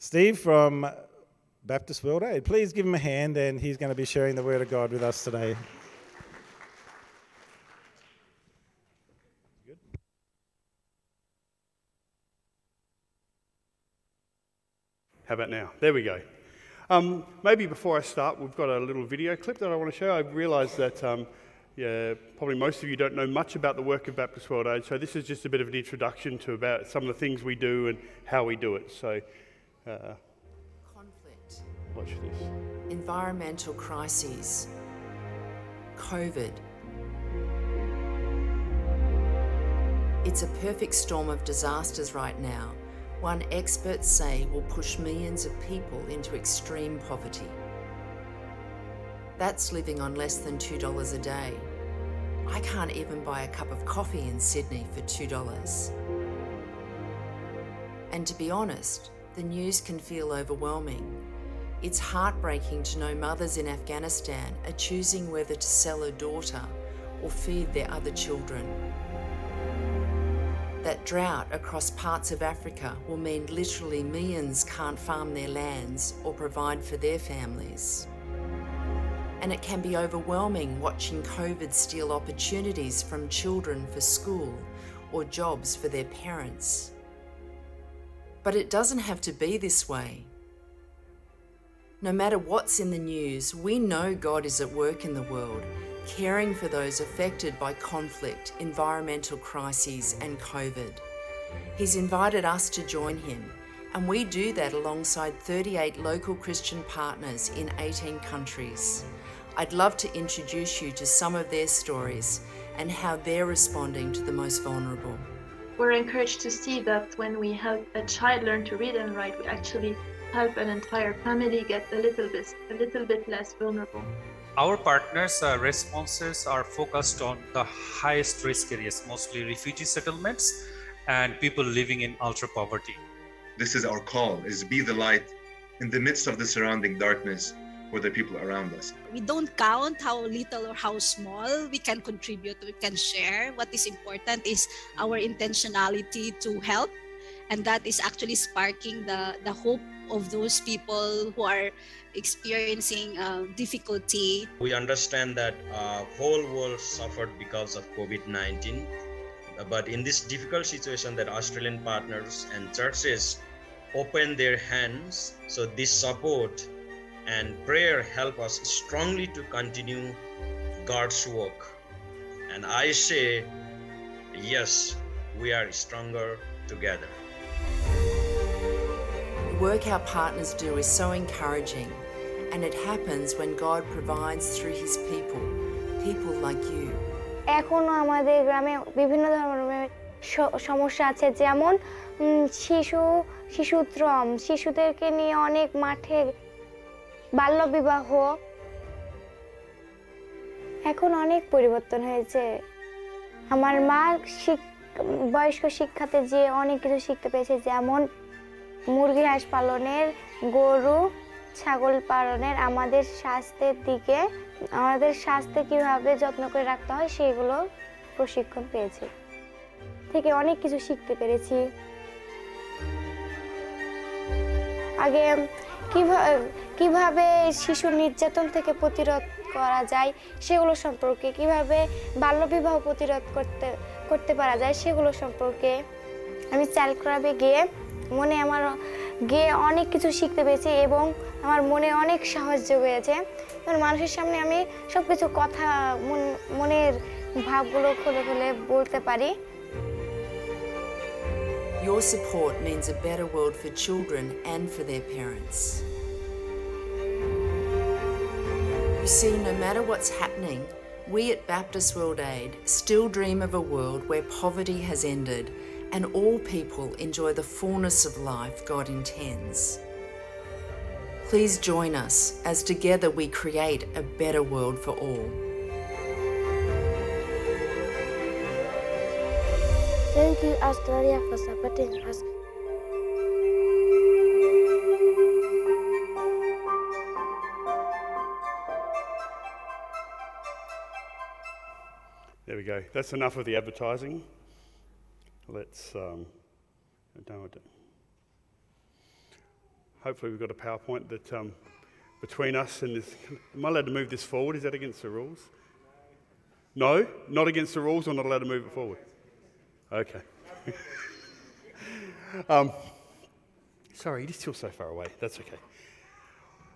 Steve from Baptist World Aid. Please give him a hand, and he's going to be sharing the Word of God with us today. How about now? There we go. Um, maybe before I start, we've got a little video clip that I want to show. I realise that um, yeah, probably most of you don't know much about the work of Baptist World Aid, so this is just a bit of an introduction to about some of the things we do and how we do it. So, uh, Conflict, watch this. environmental crises, COVID. It's a perfect storm of disasters right now. One experts say will push millions of people into extreme poverty. That's living on less than $2 a day. I can't even buy a cup of coffee in Sydney for $2. And to be honest, the news can feel overwhelming. It's heartbreaking to know mothers in Afghanistan are choosing whether to sell a daughter or feed their other children. That drought across parts of Africa will mean literally millions can't farm their lands or provide for their families. And it can be overwhelming watching COVID steal opportunities from children for school or jobs for their parents. But it doesn't have to be this way. No matter what's in the news, we know God is at work in the world, caring for those affected by conflict, environmental crises, and COVID. He's invited us to join him, and we do that alongside 38 local Christian partners in 18 countries. I'd love to introduce you to some of their stories and how they're responding to the most vulnerable. We're encouraged to see that when we help a child learn to read and write, we actually help an entire family get a little bit a little bit less vulnerable. Our partners' uh, responses are focused on the highest risk areas, mostly refugee settlements and people living in ultra poverty. this is our call is be the light in the midst of the surrounding darkness for the people around us. We don't count how little or how small we can contribute we can share. What is important is our intentionality to help and that is actually sparking the the hope of those people who are experiencing uh, difficulty. We understand that uh, whole world suffered because of covid-19 Uh, but in this difficult situation that australian partners and churches open their hands so this support and prayer help us strongly to continue god's work and i say yes we are stronger together The work our partners do is so encouraging, and it happens when God provides through His people, people like you. এখনো আমাদের গ্রামে বিভিন্ন ধরনের স- সমস্যা আছে যেমন উম, শিশু শিশুত্রম শিশুদেরকে নিয়ে অনেক মাঠে বাল্যবিবাহ এখন অনেক পরিবর্তন হয়েছে। আমার মা বয়স্ক শিক্ষাতে যে অনেক কিছু শিখতে পেরেছে, যেমন মুরগি হাঁস পালনের, গরু ছাগল পালনের, আমাদের স্বাস্থ্যের দিকে, আমাদের স্বাস্থ্যে কীভাবে যত্ন করে রাখতে হয়, সেগুলো প্রশিক্ষণ পেয়েছি। থেকে অনেক কিছু শিখতে পেরেছি। আগে কীভাবে কীভাবে শিশু নির্যাতন থেকে প্রতিরোধ করা যায় সেগুলো সম্পর্কে, কীভাবে বাল্যবিবাহ প্রতিরোধ করতে করতে পারা যায় সেগুলো সম্পর্কে আমি চাইল্ড ক্লাবে গিয়ে মনে আমার গিয়ে অনেক কিছু শিখতে পেরেছি এবং আমার মনে অনেক সাহস এবং মানুষের সামনে আমি সব কিছু কথা, মন- মনের ভাবগুলো খুলে খুলে বলতে পারি। Your support means a better world for children and for their parents. You see, no matter what's happening, we at Baptist World Aid still dream of a world where poverty has ended and all people enjoy the fullness of life God intends. Please join us as together we create a better world for all. Thank you Australia for supporting us. There we go. That's enough of the advertising. Let's. Um, to- hopefully we've got a PowerPoint that um, between us and this. Am I allowed to move this forward? Is that against the rules? No, not against the rules. I'm not allowed to move it forward. Okay. um, sorry, it is still so far away. That's okay.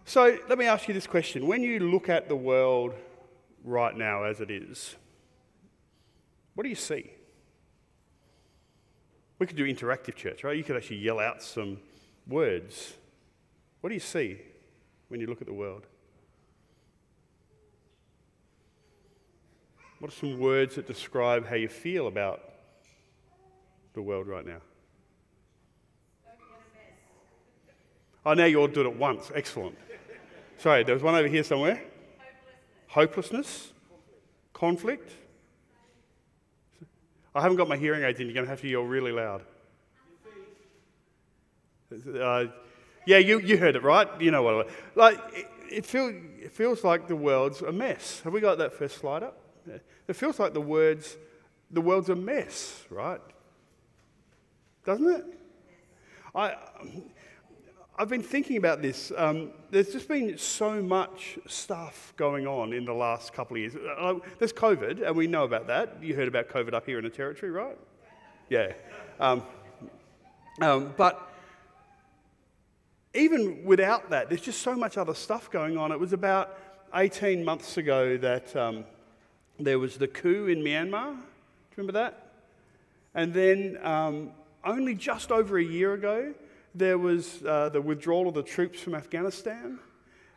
So let me ask you this question: When you look at the world right now as it is, what do you see? We could do interactive church, right? You could actually yell out some words. What do you see when you look at the world? What are some words that describe how you feel about the world right now? Oh, now you all do it at once. Excellent. Sorry, there was one over here somewhere. Hopelessness. Conflict. I haven't got my hearing aids in. You're going to have to yell really loud. Uh, yeah, you, you heard it right. You know what? Like it, it, feel, it feels like the world's a mess. Have we got that first slide up? It feels like the words, the world's a mess, right? Doesn't it? I, I've been thinking about this. Um, there's just been so much stuff going on in the last couple of years. Uh, there's COVID, and we know about that. You heard about COVID up here in the territory, right? Yeah. Um, um, but even without that, there's just so much other stuff going on. It was about 18 months ago that um, there was the coup in Myanmar. Do you remember that? And then um, only just over a year ago, there was uh, the withdrawal of the troops from Afghanistan.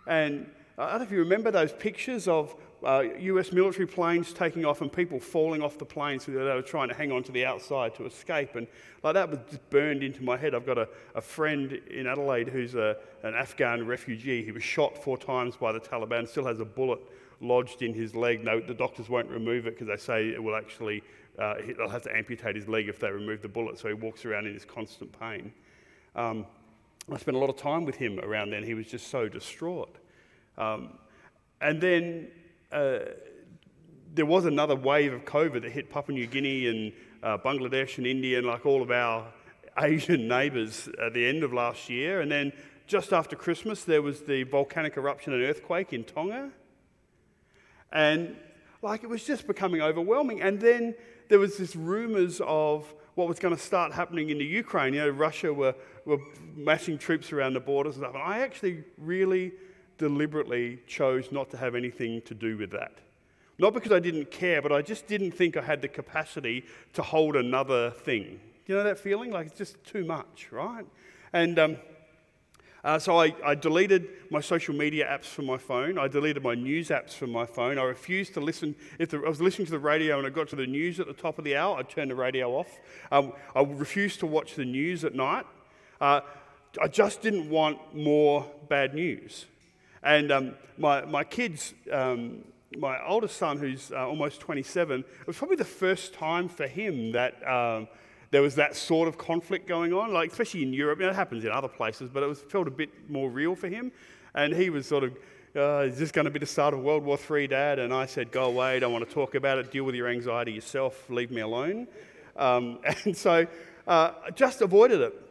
And I don't know if you remember those pictures of uh, US military planes taking off and people falling off the planes so they were trying to hang on to the outside to escape. And like that was just burned into my head. I've got a, a friend in Adelaide who's a, an Afghan refugee. He was shot four times by the Taliban, still has a bullet lodged in his leg. No, the doctors won't remove it because they say it will actually, uh, they'll have to amputate his leg if they remove the bullet. So he walks around in this constant pain. Um, I spent a lot of time with him around then. He was just so distraught. Um, and then uh, there was another wave of COVID that hit Papua New Guinea and uh, Bangladesh and India and like all of our Asian neighbours at the end of last year. And then just after Christmas, there was the volcanic eruption and earthquake in Tonga. And like it was just becoming overwhelming. And then there was this rumours of what was going to start happening in the Ukraine. You know, Russia were, were massing troops around the borders and stuff. And I actually really deliberately chose not to have anything to do with that. Not because I didn't care, but I just didn't think I had the capacity to hold another thing. You know that feeling? Like it's just too much, right? And um, uh, so I, I, deleted my social media apps from my phone. I deleted my news apps from my phone. I refused to listen. If the, I was listening to the radio and I got to the news at the top of the hour, I'd turn the radio off. Um, I refused to watch the news at night. Uh, I just didn't want more bad news. And um, my, my kids, um, my oldest son, who's uh, almost 27, it was probably the first time for him that um, there was that sort of conflict going on, like especially in Europe. You know, it happens in other places, but it was, felt a bit more real for him. And he was sort of, uh, is this going to be the start of World War III, Dad? And I said, go away, don't want to talk about it, deal with your anxiety yourself, leave me alone. Um, and so uh, just avoided it.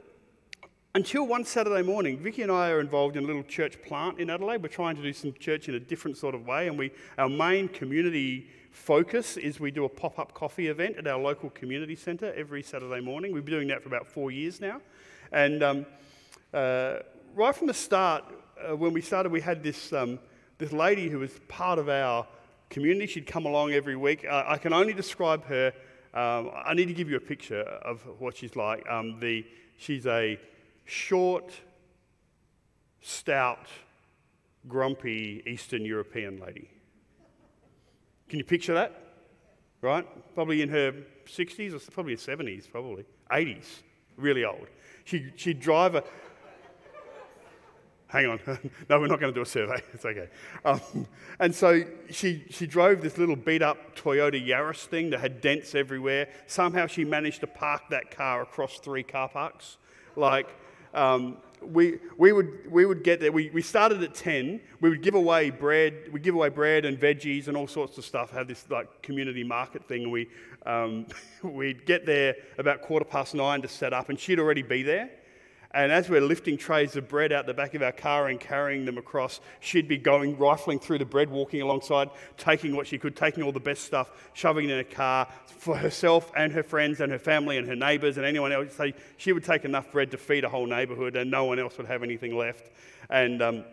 Until one Saturday morning, Vicky and I are involved in a little church plant in Adelaide. We're trying to do some church in a different sort of way, and we, our main community focus is we do a pop up coffee event at our local community centre every Saturday morning. We've been doing that for about four years now. And um, uh, right from the start, uh, when we started, we had this, um, this lady who was part of our community. She'd come along every week. Uh, I can only describe her. Um, I need to give you a picture of what she's like. Um, the, she's a short, stout, grumpy Eastern European lady. Can you picture that? Right? Probably in her 60s or probably 70s, probably 80s, really old. She, she'd drive a. Hang on. no, we're not going to do a survey. It's okay. Um, and so she, she drove this little beat up Toyota Yaris thing that had dents everywhere. Somehow she managed to park that car across three car parks. Like, um, we, we, would, we would get there. We, we started at 10. We would give away bread. We give away bread and veggies and all sorts of stuff. Have this like community market thing. We, um, we'd get there about quarter past nine to set up, and she'd already be there. And as we're lifting trays of bread out the back of our car and carrying them across, she'd be going, rifling through the bread, walking alongside, taking what she could, taking all the best stuff, shoving it in a car for herself and her friends and her family and her neighbours and anyone else. So she would take enough bread to feed a whole neighbourhood and no one else would have anything left. And um,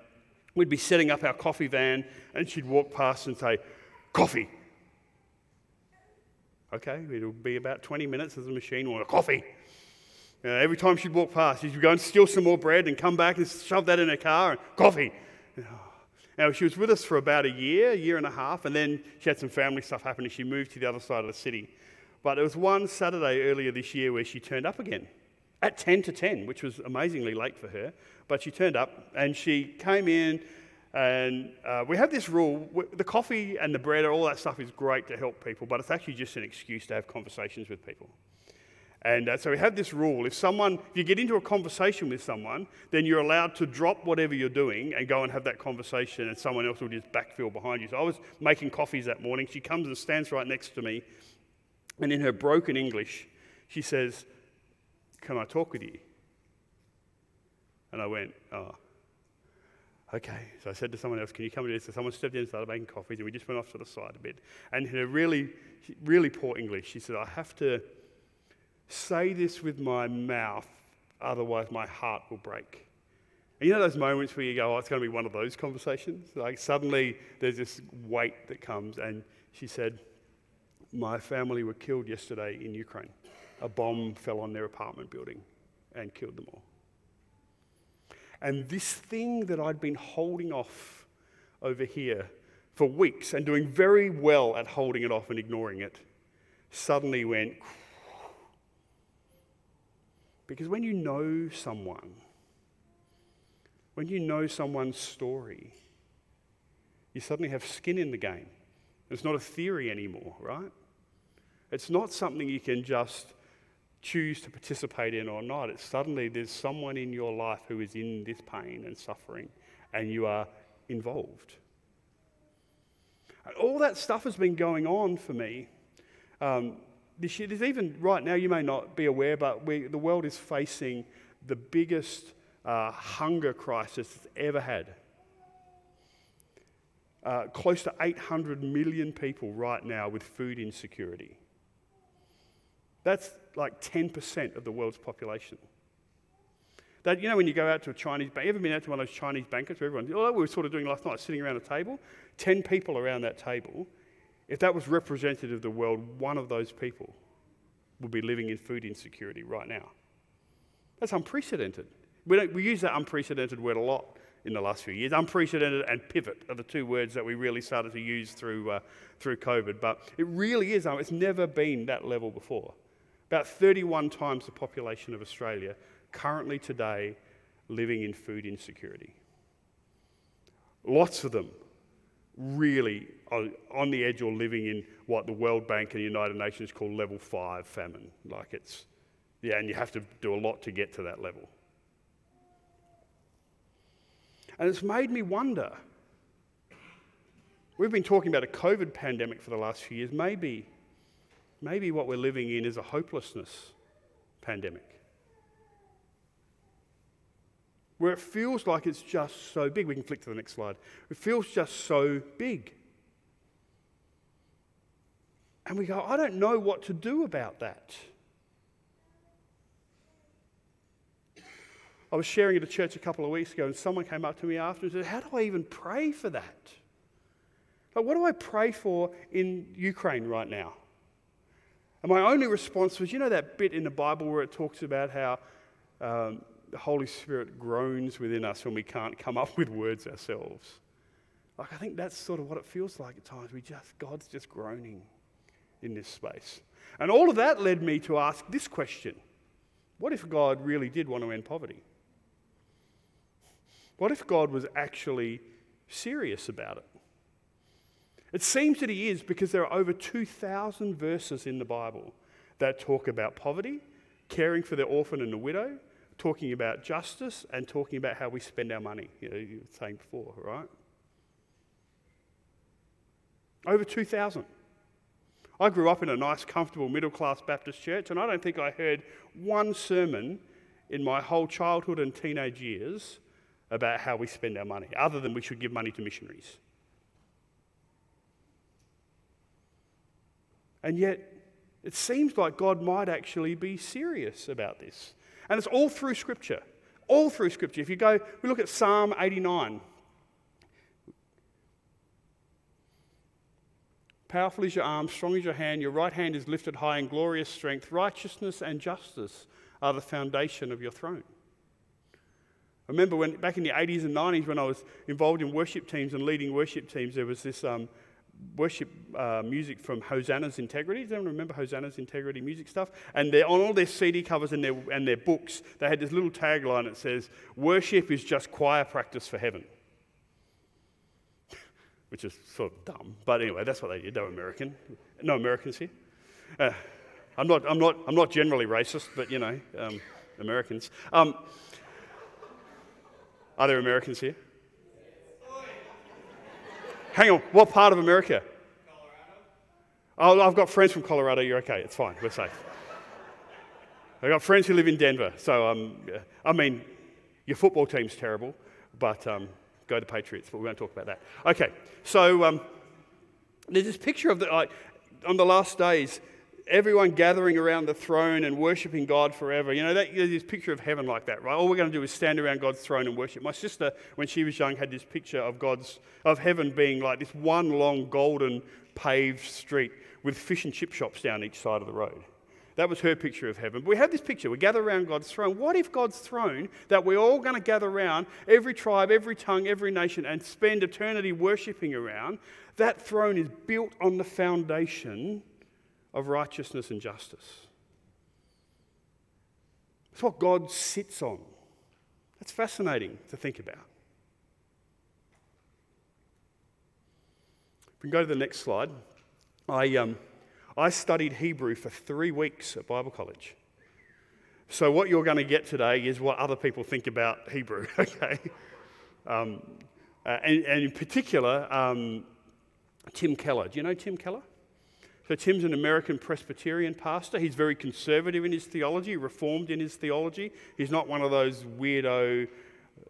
we'd be setting up our coffee van and she'd walk past and say, Coffee. Okay, it'll be about 20 minutes as the machine will, coffee. Uh, every time she'd walk past, she'd go and steal some more bread and come back and shove that in her car and coffee. Now, she was with us for about a year, a year and a half, and then she had some family stuff happen and she moved to the other side of the city. But there was one Saturday earlier this year where she turned up again at 10 to 10, which was amazingly late for her. But she turned up and she came in, and uh, we have this rule the coffee and the bread, and all that stuff is great to help people, but it's actually just an excuse to have conversations with people. And uh, so we have this rule if someone, if you get into a conversation with someone, then you're allowed to drop whatever you're doing and go and have that conversation, and someone else will just backfill behind you. So I was making coffees that morning. She comes and stands right next to me, and in her broken English, she says, Can I talk with you? And I went, Oh, okay. So I said to someone else, Can you come in? So someone stepped in and started making coffees, and we just went off to the side a bit. And in her really, really poor English, she said, I have to say this with my mouth, otherwise my heart will break. And you know those moments where you go, oh, it's going to be one of those conversations? Like suddenly there's this weight that comes, and she said, My family were killed yesterday in Ukraine. A bomb fell on their apartment building and killed them all. And this thing that I'd been holding off over here for weeks and doing very well at holding it off and ignoring it suddenly went because when you know someone, when you know someone's story, you suddenly have skin in the game. It's not a theory anymore, right? It's not something you can just choose to participate in or not. It's suddenly there's someone in your life who is in this pain and suffering, and you are involved. And all that stuff has been going on for me. Um, this year, there's even right now, you may not be aware, but we, the world is facing the biggest uh, hunger crisis it's ever had. Uh, close to 800 million people right now with food insecurity. That's like 10% of the world's population. That, you know, when you go out to a Chinese bank, ever been out to one of those Chinese banquets where everyone, oh, we were sort of doing last night, sitting around a table, 10 people around that table, if that was representative of the world, one of those people would be living in food insecurity right now. That's unprecedented. We, we use that unprecedented word a lot in the last few years. Unprecedented and pivot are the two words that we really started to use through, uh, through COVID. But it really is, um, it's never been that level before. About 31 times the population of Australia currently today living in food insecurity. Lots of them really on the edge or living in what the World Bank and the United Nations call level five famine. Like it's, yeah, and you have to do a lot to get to that level. And it's made me wonder. We've been talking about a COVID pandemic for the last few years. Maybe, maybe what we're living in is a hopelessness pandemic where it feels like it's just so big. We can flick to the next slide. It feels just so big. And we go, I don't know what to do about that. I was sharing at a church a couple of weeks ago, and someone came up to me after and said, How do I even pray for that? Like, what do I pray for in Ukraine right now? And my only response was, You know that bit in the Bible where it talks about how um, the Holy Spirit groans within us when we can't come up with words ourselves. Like, I think that's sort of what it feels like at times. We just, God's just groaning in this space. And all of that led me to ask this question What if God really did want to end poverty? What if God was actually serious about it? It seems that He is because there are over 2,000 verses in the Bible that talk about poverty, caring for the orphan and the widow, talking about justice and talking about how we spend our money, you know, you were saying before, right? Over 2,000. I grew up in a nice, comfortable, middle class Baptist church, and I don't think I heard one sermon in my whole childhood and teenage years about how we spend our money, other than we should give money to missionaries. And yet, it seems like God might actually be serious about this. And it's all through Scripture. All through Scripture. If you go, we look at Psalm 89. Powerful is your arm, strong is your hand, your right hand is lifted high in glorious strength. Righteousness and justice are the foundation of your throne. I remember when back in the 80s and 90s when I was involved in worship teams and leading worship teams, there was this um, worship uh, music from Hosanna's Integrity. Does anyone remember Hosanna's Integrity music stuff? And they're on all their CD covers and their, and their books, they had this little tagline that says, Worship is just choir practice for heaven. Which is sort of dumb. But anyway, that's what they did. They American. No Americans here. Uh, I'm, not, I'm, not, I'm not generally racist, but you know, um, Americans. Um, are there Americans here? Hang on, what part of America? Colorado. Oh, I've got friends from Colorado. You're okay. It's fine. We're safe. I've got friends who live in Denver. So, um, I mean, your football team's terrible, but um, go to Patriots. But we won't talk about that. Okay. So, um, there's this picture of the, like, on the last days, everyone gathering around the throne and worshiping God forever. You know, that, this picture of heaven like that, right? All we're going to do is stand around God's throne and worship. My sister, when she was young, had this picture of God's of heaven being like this one long golden paved street with fish and chip shops down each side of the road. That was her picture of heaven. But we have this picture. We gather around God's throne. What if God's throne, that we're all going to gather around, every tribe, every tongue, every nation, and spend eternity worshipping around, that throne is built on the foundation of righteousness and justice. It's what God sits on. That's fascinating to think about. If we can go to the next slide. I, um, I studied Hebrew for three weeks at Bible college. So, what you're going to get today is what other people think about Hebrew, okay? Um, uh, and, and, in particular, um, Tim Keller. Do you know Tim Keller? So, Tim's an American Presbyterian pastor. He's very conservative in his theology, reformed in his theology. He's not one of those weirdo,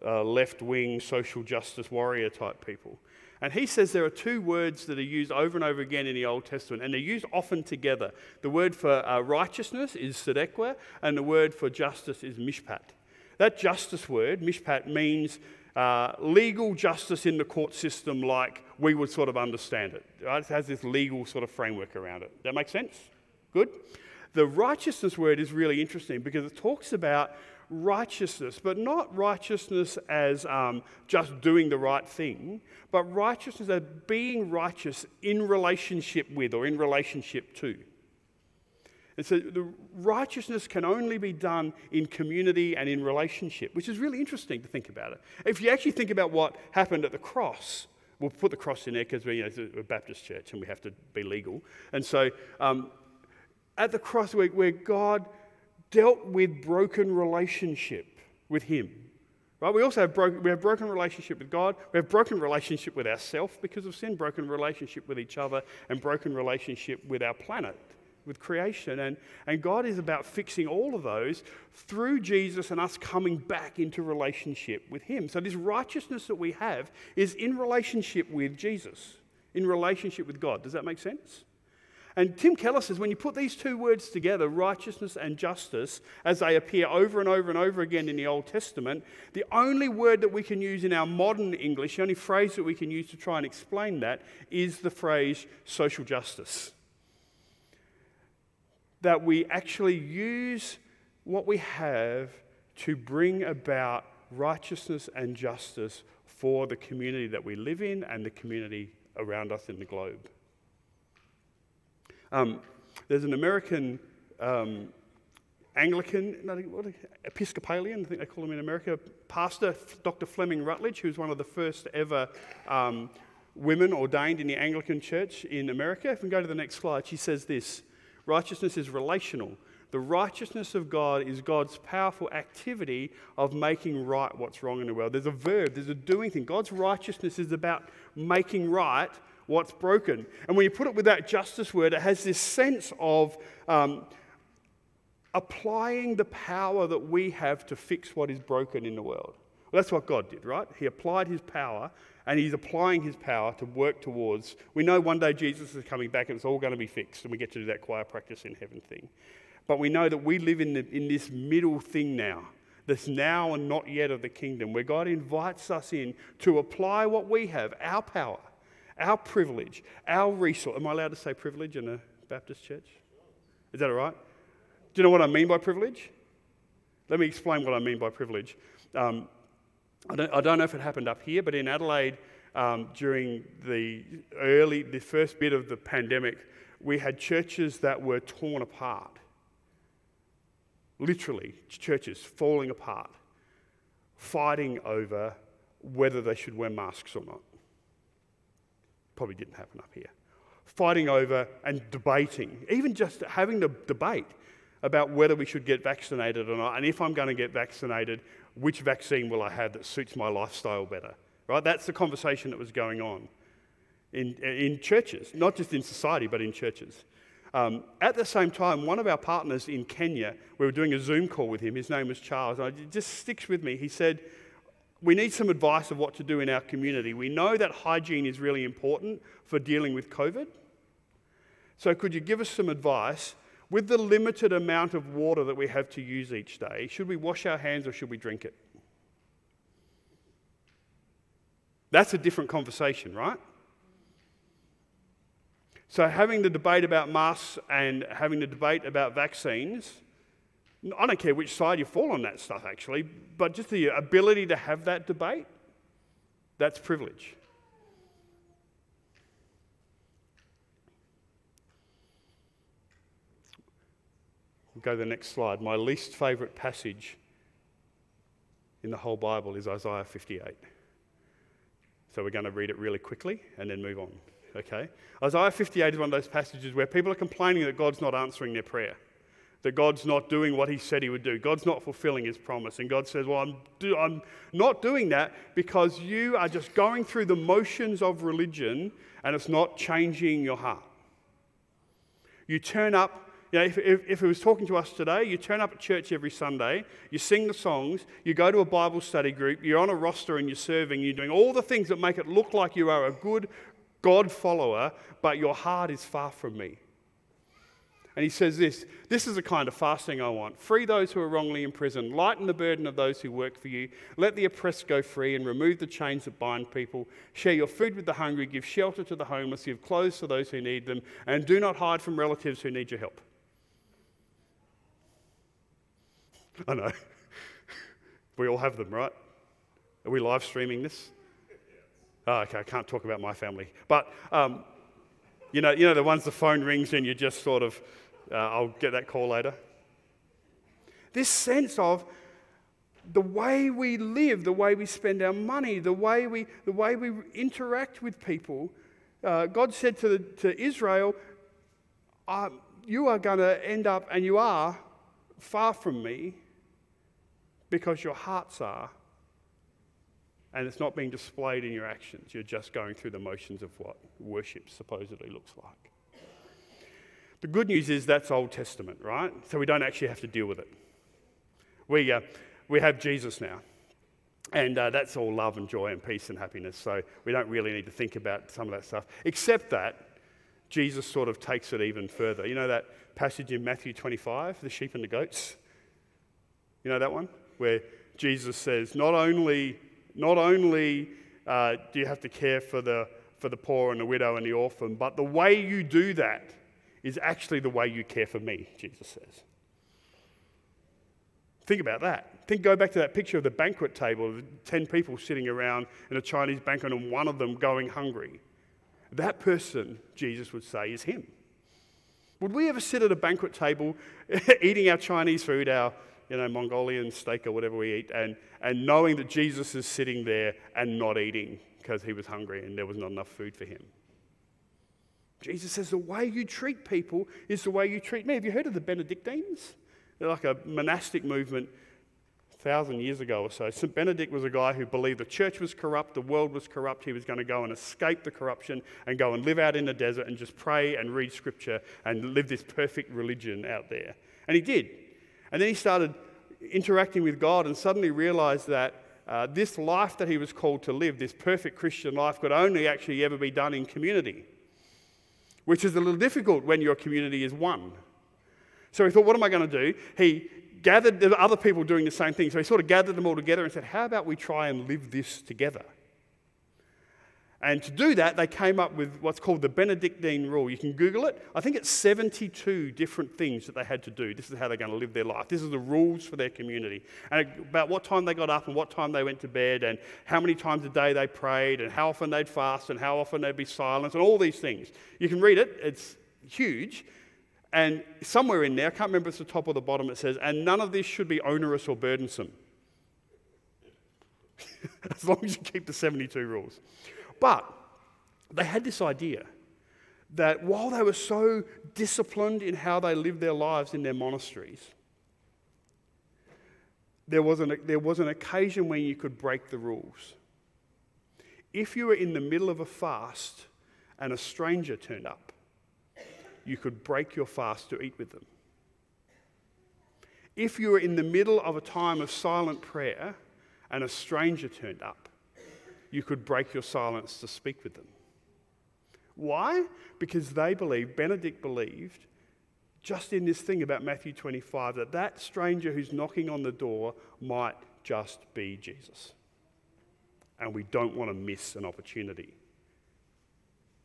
uh, left wing social justice warrior type people. And he says there are two words that are used over and over again in the Old Testament, and they're used often together. The word for uh, righteousness is tzedekah, and the word for justice is mishpat. That justice word, mishpat, means uh, legal justice in the court system like we would sort of understand it. It has this legal sort of framework around it. That makes sense? Good? The righteousness word is really interesting because it talks about righteousness, but not righteousness as um, just doing the right thing, but righteousness as being righteous in relationship with or in relationship to. And so the righteousness can only be done in community and in relationship, which is really interesting to think about it. If you actually think about what happened at the cross, we'll put the cross in there because we're, you know, a Baptist church and we have to be legal. And so um, at the cross, where, where God dealt with broken relationship with Him, Right? We also have, broken, we have broken relationship with God. We have broken relationship with ourselves because of sin, broken relationship with each other, and broken relationship with our planet with creation. And, and God is about fixing all of those through Jesus and us coming back into relationship with Him. So, this righteousness that we have is in relationship with Jesus, in relationship with God. Does that make sense? And Tim Keller says when you put these two words together, righteousness and justice, as they appear over and over and over again in the Old Testament, the only word that we can use in our modern English, the only phrase that we can use to try and explain that, is the phrase social justice that we actually use what we have to bring about righteousness and justice for the community that we live in and the community around us in the globe. Um, there's an American um, Anglican, Episcopalian, I think they call him in America, pastor, Dr. Fleming Rutledge, who's one of the first ever um, women ordained in the Anglican Church in America. If we go to the next slide, she says this Righteousness is relational. The righteousness of God is God's powerful activity of making right what's wrong in the world. There's a verb, there's a doing thing. God's righteousness is about making right what's broken. And when you put it with that justice word, it has this sense of um, applying the power that we have to fix what is broken in the world. Well, that's what God did, right? He applied his power and he's applying his power to work towards. We know one day Jesus is coming back and it's all going to be fixed, and we get to do that choir practice in heaven thing. But we know that we live in, the, in this middle thing now, this now and not yet of the kingdom, where God invites us in to apply what we have, our power, our privilege, our resource. Am I allowed to say privilege in a Baptist church? Is that all right? Do you know what I mean by privilege? Let me explain what I mean by privilege. Um, I, don't, I, don't, know if it happened up here, but in Adelaide, um, during the early, the first bit of the pandemic, we had churches that were torn apart. Literally, churches falling apart, fighting over whether they should wear masks or not. Probably didn't happen up here. Fighting over and debating, even just having the debate about whether we should get vaccinated or not. And if I'm going to get vaccinated, which vaccine will I have that suits my lifestyle better? Right? That's the conversation that was going on in, in churches, not just in society, but in churches. Um, at the same time, one of our partners in Kenya, we were doing a Zoom call with him. His name was Charles. And it just sticks with me. He said, We need some advice of what to do in our community. We know that hygiene is really important for dealing with COVID. So, could you give us some advice with the limited amount of water that we have to use each day, should we wash our hands or should we drink it? That's a different conversation, right? So, having the debate about masks and having the debate about vaccines, I don't care which side you fall on that stuff actually, but just the ability to have that debate, that's privilege. Go to the next slide. My least favourite passage in the whole Bible is Isaiah 58. So we're going to read it really quickly and then move on. Okay? Isaiah 58 is one of those passages where people are complaining that God's not answering their prayer, that God's not doing what He said He would do. God's not fulfilling His promise. And God says, Well, I'm, do- I'm not doing that because you are just going through the motions of religion and it's not changing your heart. You turn up you know, if, if, if it was talking to us today, you turn up at church every Sunday, you sing the songs, you go to a Bible study group, you're on a roster and you're serving, you're doing all the things that make it look like you are a good God follower, but your heart is far from me. And he says this this is the kind of fasting I want. Free those who are wrongly imprisoned, lighten the burden of those who work for you, let the oppressed go free, and remove the chains that bind people. Share your food with the hungry, give shelter to the homeless, give clothes to those who need them, and do not hide from relatives who need your help. I know. we all have them, right? Are we live streaming this? Oh, okay, I can't talk about my family. But, um, you, know, you know, the ones the phone rings and you just sort of, uh, I'll get that call later. This sense of the way we live, the way we spend our money, the way we, the way we interact with people. Uh, God said to, the, to Israel, uh, You are going to end up, and you are, far from me because your hearts are, and it's not being displayed in your actions. You're just going through the motions of what worship supposedly looks like. The good news is that's Old Testament, right? So we don't actually have to deal with it. We, uh, we have Jesus now. And uh, that's all love and joy and peace and happiness. So we don't really need to think about some of that stuff, except that Jesus sort of takes it even further. You know that passage in Matthew 25, the sheep and the goats? You know that one? Where Jesus says, not only, not only uh, do you have to care for the, for the poor and the widow and the orphan, but the way you do that is actually the way you care for me, Jesus says. Think about that. Think, go back to that picture of the banquet table of 10 people sitting around in a Chinese banquet and one of them going hungry. That person, Jesus would say, is him. Would we ever sit at a banquet table eating our Chinese food, our you know, Mongolian steak or whatever we eat, and, and knowing that Jesus is sitting there and not eating because he was hungry and there was not enough food for him. Jesus says the way you treat people is the way you treat me. Have you heard of the Benedictines? They're like a monastic movement a thousand years ago or so. St. Benedict was a guy who believed the church was corrupt, the world was corrupt. He was going to go and escape the corruption and go and live out in the desert and just pray and read scripture and live this perfect religion out there. And he did. And then he started interacting with God and suddenly realized that uh, this life that he was called to live, this perfect Christian life, could only actually ever be done in community, which is a little difficult when your community is one. So he thought, what am I going to do? He gathered the other people doing the same thing. So he sort of gathered them all together and said, how about we try and live this together? And to do that, they came up with what's called the Benedictine rule. You can Google it. I think it's 72 different things that they had to do. This is how they're going to live their life. This is the rules for their community. And about what time they got up and what time they went to bed and how many times a day they prayed and how often they'd fast and how often they'd be silent and all these things. You can read it, it's huge. And somewhere in there, I can't remember if it's the top or the bottom, it says, and none of this should be onerous or burdensome. as long as you keep the 72 rules. But they had this idea that while they were so disciplined in how they lived their lives in their monasteries, there was, an, there was an occasion when you could break the rules. If you were in the middle of a fast and a stranger turned up, you could break your fast to eat with them. If you were in the middle of a time of silent prayer and a stranger turned up, you could break your silence to speak with them. Why? Because they believed, Benedict believed, just in this thing about Matthew 25, that that stranger who's knocking on the door might just be Jesus. And we don't want to miss an opportunity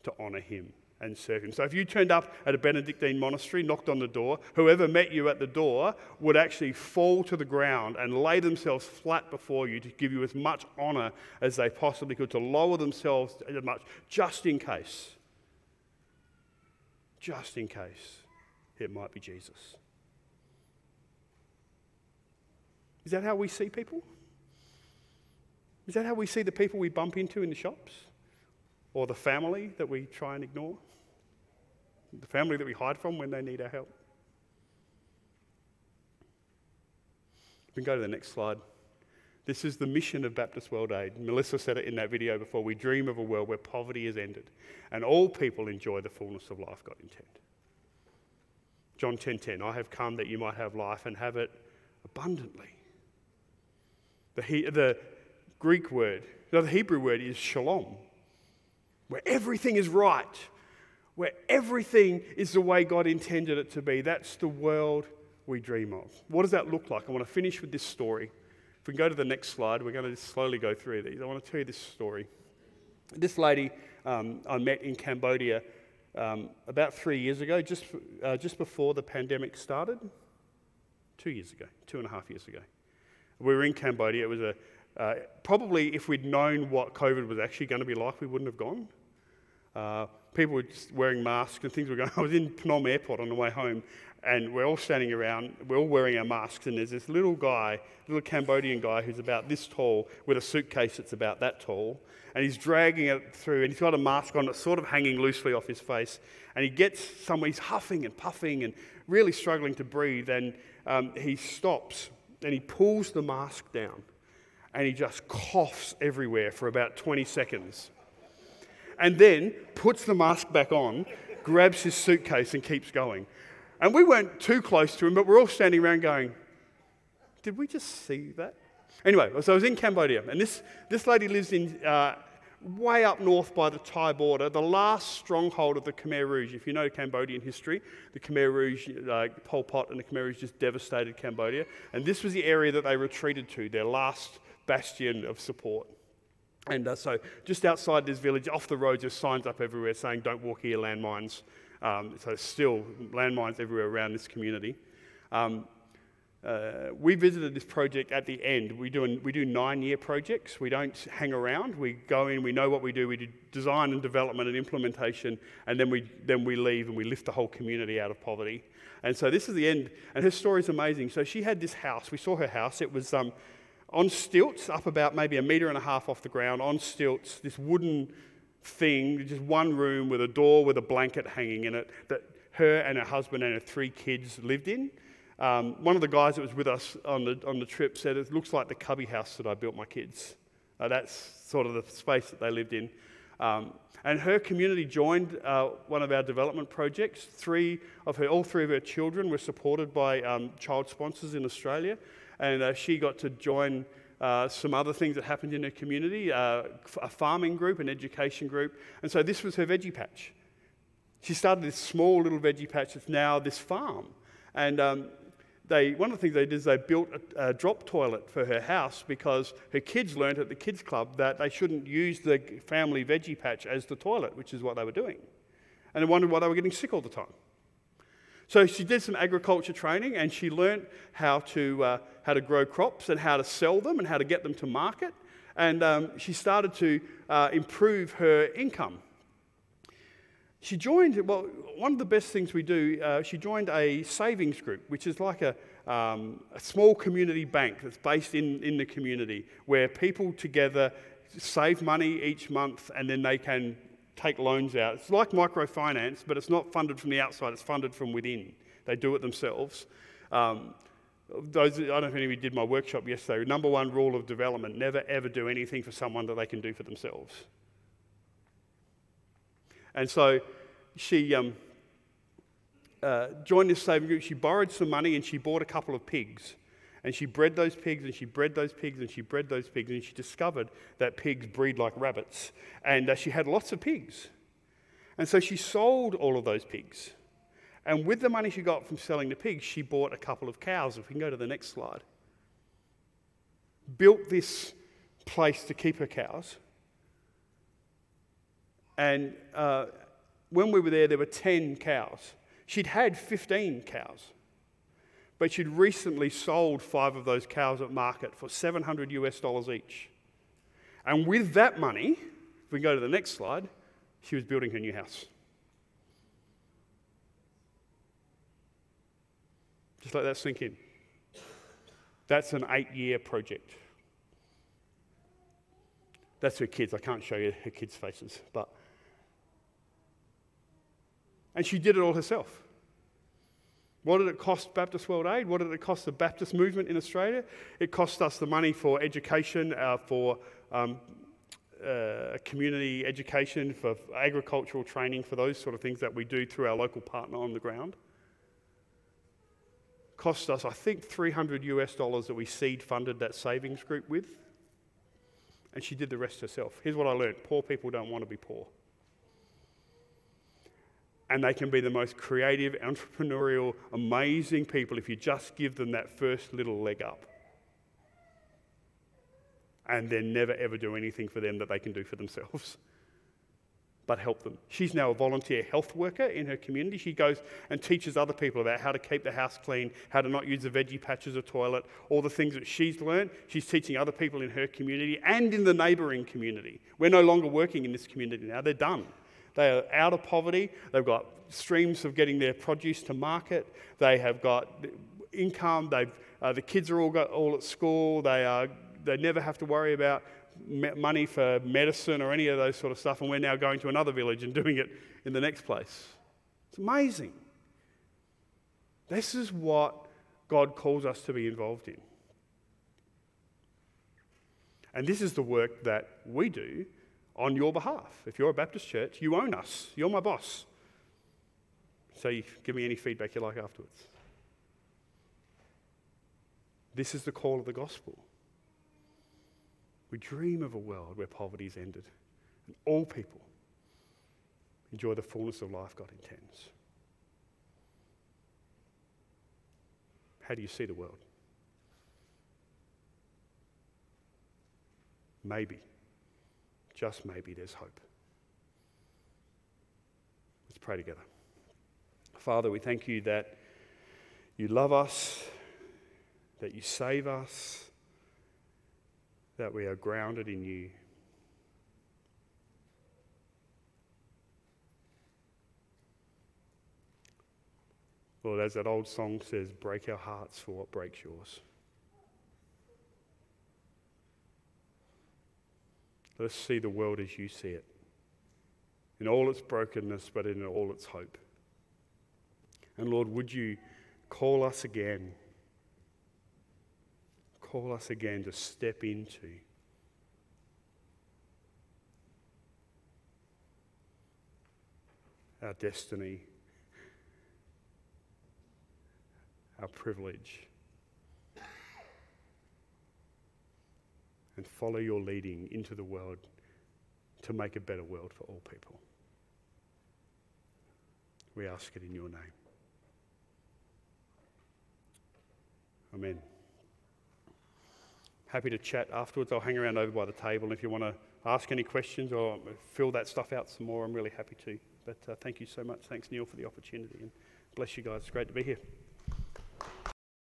to honour him and serve him. So if you turned up at a Benedictine monastery, knocked on the door, whoever met you at the door would actually fall to the ground and lay themselves flat before you to give you as much honor as they possibly could, to lower themselves as much, just in case. Just in case it might be Jesus. Is that how we see people? Is that how we see the people we bump into in the shops? Or the family that we try and ignore? The family that we hide from when they need our help? We can go to the next slide. This is the mission of Baptist World Aid. Melissa said it in that video before. We dream of a world where poverty is ended and all people enjoy the fullness of life God intended. John 10:10, 10, 10, I have come that you might have life and have it abundantly. The, he, the Greek word, no, the Hebrew word is shalom, where everything is right, where everything is the way God intended it to be. That's the world we dream of. What does that look like? I want to finish with this story. If we can go to the next slide, we're going to slowly go through these. I want to tell you this story. This lady um, I met in Cambodia um, about three years ago, just, uh, just before the pandemic started. Two years ago, two and a half years ago. We were in Cambodia. It was a, uh, probably if we'd known what COVID was actually going to be like, we wouldn't have gone. Uh, people were just wearing masks and things were going. I was in Phnom Airport on the way home, and we're all standing around. We're all wearing our masks, and there's this little guy, little Cambodian guy, who's about this tall, with a suitcase that's about that tall, and he's dragging it through, and he's got a mask on that's sort of hanging loosely off his face, and he gets somewhere. He's huffing and puffing and really struggling to breathe, and um, he stops and he pulls the mask down, and he just coughs everywhere for about 20 seconds and then puts the mask back on, grabs his suitcase, and keeps going. And we weren't too close to him, but we're all standing around going, Did we just see that? Anyway, so I was in Cambodia, and this, this lady lives in uh, way up north by the Thai border, the last stronghold of the Khmer Rouge. If you know Cambodian history, the Khmer Rouge, uh, Pol Pot and the Khmer Rouge just devastated Cambodia. And this was the area that they retreated to, their last bastion of support. And uh, so, just outside this village, off the road, there's signs up everywhere saying, Don't walk here, landmines. Um, so, still landmines everywhere around this community. Um, uh, we visited this project at the end. We do, we do nine year projects. We don't hang around. We go in, we know what we do. We do design and development and implementation, and then we, then we leave and we lift the whole community out of poverty. And so this is the end. And her story is amazing. So she had this house. We saw her house. It was um, on stilts, up about maybe a metre and a half off the ground, on stilts, this wooden thing, just one room with a door with a blanket hanging in it that her and her husband and her three kids lived in. Um, one of the guys that was with us on the, on the trip said, It looks like the cubby house that I built my kids. Uh, that's sort of the space that they lived in. Um, and her community joined uh, one of our development projects. Three of her, all three of her children were supported by um, child sponsors in Australia, and uh, she got to join uh, some other things that happened in her community, uh, a farming group, an education group, and so this was her veggie patch. She started this small little veggie patch that's now this farm, and um, they, one of the things they did is they built a, a, drop toilet for her house because her kids learned at the kids club that they shouldn't use the family veggie patch as the toilet, which is what they were doing. And they wondered why they were getting sick all the time. So she did some agriculture training and she learned how to, uh, how to grow crops and how to sell them and how to get them to market. And um, she started to uh, improve her income. She joined, well, one of the best things we do, uh, she joined a savings group, which is like a, um, a small community bank that's based in, in the community where people together save money each month and then they can take loans out. It's like microfinance, but it's not funded from the outside, it's funded from within. They do it themselves. Um, those, I don't know if any of you did my workshop yesterday. Number one rule of development never ever do anything for someone that they can do for themselves. And so she um, uh, joined this saving group. She borrowed some money and she bought a couple of pigs. And she bred those pigs and she bred those pigs and she bred those pigs. And she discovered that pigs breed like rabbits. And uh, she had lots of pigs. And so she sold all of those pigs. And with the money she got from selling the pigs, she bought a couple of cows. If we can go to the next slide. Built this place to keep her cows. And uh, when we were there, there were 10 cows. She'd had 15 cows, but she'd recently sold five of those cows at market for 700 US dollars each. And with that money, if we go to the next slide, she was building her new house. Just let that sink in. That's an eight year project. That's her kids. I can't show you her kids' faces, but and she did it all herself. What did it cost Baptist World Aid? What did it cost the Baptist movement in Australia? It cost us the money for education, uh, for um, uh, community education, for agricultural training, for those sort of things that we do through our local partner on the ground. Cost us, I think, 300 US dollars that we seed funded that savings group with. And she did the rest herself. Here's what I learned poor people don't want to be poor and they can be the most creative, entrepreneurial, amazing people if you just give them that first little leg up. And then never ever do anything for them that they can do for themselves, but help them. She's now a volunteer health worker in her community. She goes and teaches other people about how to keep the house clean, how to not use the veggie patch as a toilet, all the things that she's learned. She's teaching other people in her community and in the neighbouring community. We're no longer working in this community now, they're done. They are out of poverty. They've got streams of getting their produce to market. They have got income. They've, uh, the kids are all, got, all at school. They, are, they never have to worry about money for medicine or any of those sort of stuff. And we're now going to another village and doing it in the next place. It's amazing. This is what God calls us to be involved in. And this is the work that we do on your behalf. If you're a Baptist church, you own us. You're my boss. So you give me any feedback you like afterwards. This is the call of the gospel. We dream of a world where poverty is ended and all people enjoy the fullness of life God intends. How do you see the world? Maybe just maybe there's hope. Let's pray together. Father, we thank you that you love us, that you save us, that we are grounded in you. Lord, as that old song says, break our hearts for what breaks yours. Let us see the world as you see it, in all its brokenness, but in all its hope. And Lord, would you call us again? Call us again to step into our destiny, our privilege. And follow your leading into the world to make a better world for all people. We ask it in your name. Amen. Happy to chat afterwards. I'll hang around over by the table. If you want to ask any questions or fill that stuff out some more, I'm really happy to. But uh, thank you so much. Thanks, Neil, for the opportunity. And bless you guys. It's great to be here.